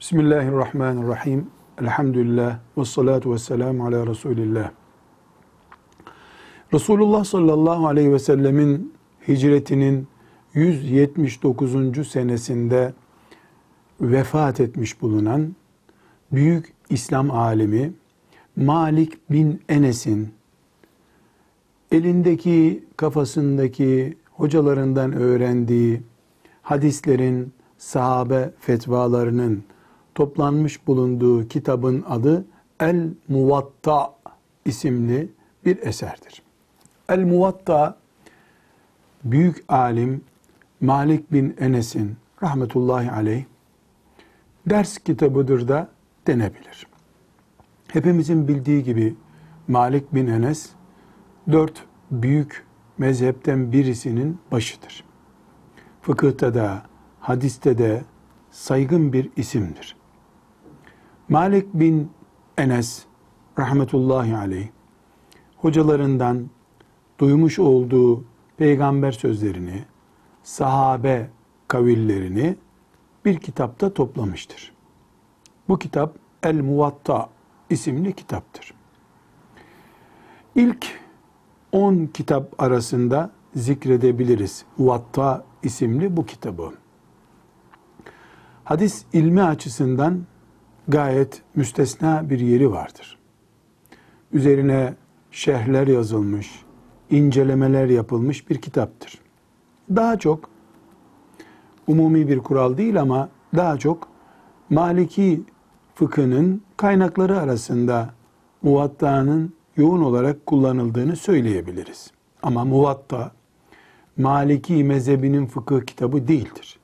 Bismillahirrahmanirrahim. Elhamdülillah ve salatu ve selamu ala Resulillah. Resulullah sallallahu aleyhi ve sellemin hicretinin 179. senesinde vefat etmiş bulunan büyük İslam alimi Malik bin Enes'in elindeki kafasındaki hocalarından öğrendiği hadislerin, sahabe fetvalarının toplanmış bulunduğu kitabın adı El Muvatta isimli bir eserdir. El Muvatta büyük alim Malik bin Enes'in rahmetullahi aleyh ders kitabıdır da denebilir. Hepimizin bildiği gibi Malik bin Enes dört büyük mezhepten birisinin başıdır. Fıkıhta da, hadiste de saygın bir isimdir. Malik bin Enes rahmetullahi aleyh hocalarından duymuş olduğu peygamber sözlerini, sahabe kavillerini bir kitapta toplamıştır. Bu kitap El Muvatta isimli kitaptır. İlk 10 kitap arasında zikredebiliriz. Muvatta isimli bu kitabı. Hadis ilmi açısından gayet müstesna bir yeri vardır. Üzerine şerhler yazılmış, incelemeler yapılmış bir kitaptır. Daha çok umumi bir kural değil ama daha çok Maliki fıkhının kaynakları arasında muvatta'nın yoğun olarak kullanıldığını söyleyebiliriz. Ama muvatta Maliki mezhebinin fıkıh kitabı değildir.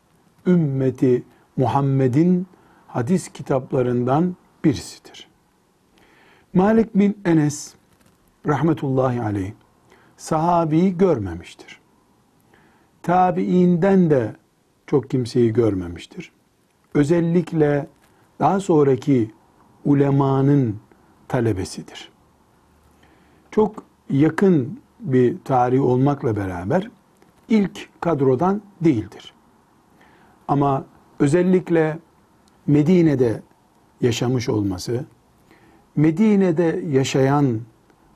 Ümmeti Muhammed'in hadis kitaplarından birisidir. Malik bin Enes rahmetullahi aleyh sahabiyi görmemiştir. Tabiinden de çok kimseyi görmemiştir. Özellikle daha sonraki ulemanın talebesidir. Çok yakın bir tarih olmakla beraber ilk kadrodan değildir. Ama özellikle Medine'de yaşamış olması, Medine'de yaşayan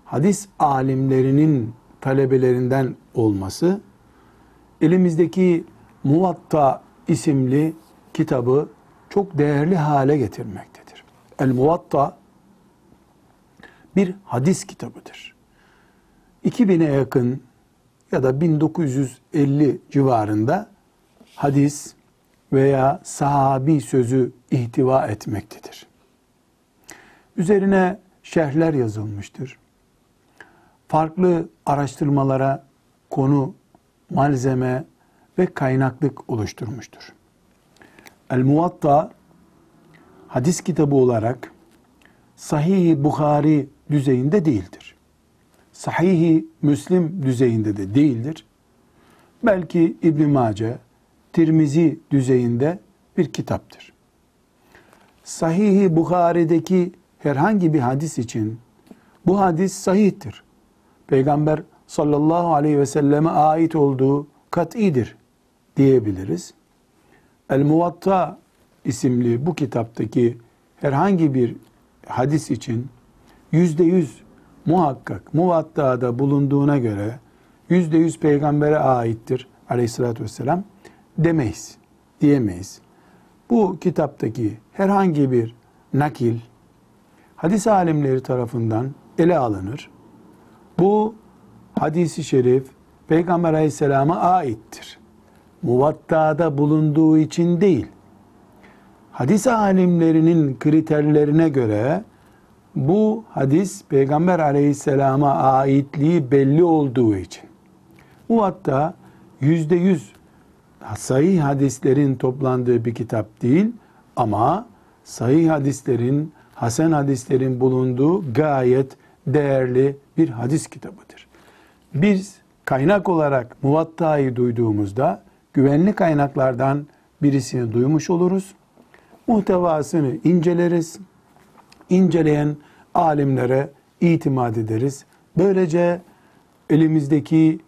hadis alimlerinin talebelerinden olması, elimizdeki Muvatta isimli kitabı çok değerli hale getirmektedir. El Muvatta bir hadis kitabıdır. 2000'e yakın ya da 1950 civarında hadis veya sahabi sözü ihtiva etmektedir. Üzerine şerhler yazılmıştır. Farklı araştırmalara konu, malzeme ve kaynaklık oluşturmuştur. El Muvatta hadis kitabı olarak Sahih-i Bukhari düzeyinde değildir. Sahih-i Müslim düzeyinde de değildir. Belki İbn Mace, Tirmizi düzeyinde bir kitaptır. Sahih-i Bukhari'deki herhangi bir hadis için bu hadis sahihtir. Peygamber sallallahu aleyhi ve selleme ait olduğu kat'idir diyebiliriz. El Muvatta isimli bu kitaptaki herhangi bir hadis için yüzde yüz muhakkak muvatta'da bulunduğuna göre yüzde yüz peygambere aittir aleyhissalatü vesselam demeyiz, diyemeyiz. Bu kitaptaki herhangi bir nakil hadis alimleri tarafından ele alınır. Bu hadisi şerif Peygamber aleyhisselama aittir. Muvatta'da bulunduğu için değil. Hadis alimlerinin kriterlerine göre bu hadis Peygamber aleyhisselama aitliği belli olduğu için. Muvatta yüzde yüz sahih hadislerin toplandığı bir kitap değil ama sahih hadislerin, hasen hadislerin bulunduğu gayet değerli bir hadis kitabıdır. Biz kaynak olarak Muvatta'yı duyduğumuzda güvenli kaynaklardan birisini duymuş oluruz. Muhtevasını inceleriz. İnceleyen alimlere itimat ederiz. Böylece elimizdeki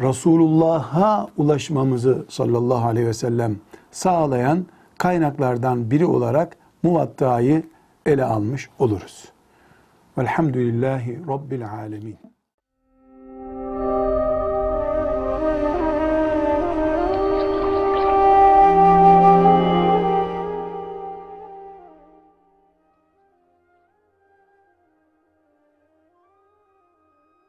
Resulullah'a ulaşmamızı sallallahu aleyhi ve sellem sağlayan kaynaklardan biri olarak Muvatta'yı ele almış oluruz. Velhamdülillahi Rabbil Alemin.